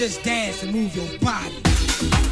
Just dance and move your body.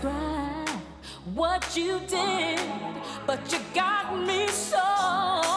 Describe what you did, but you got me so.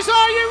Noise. Are you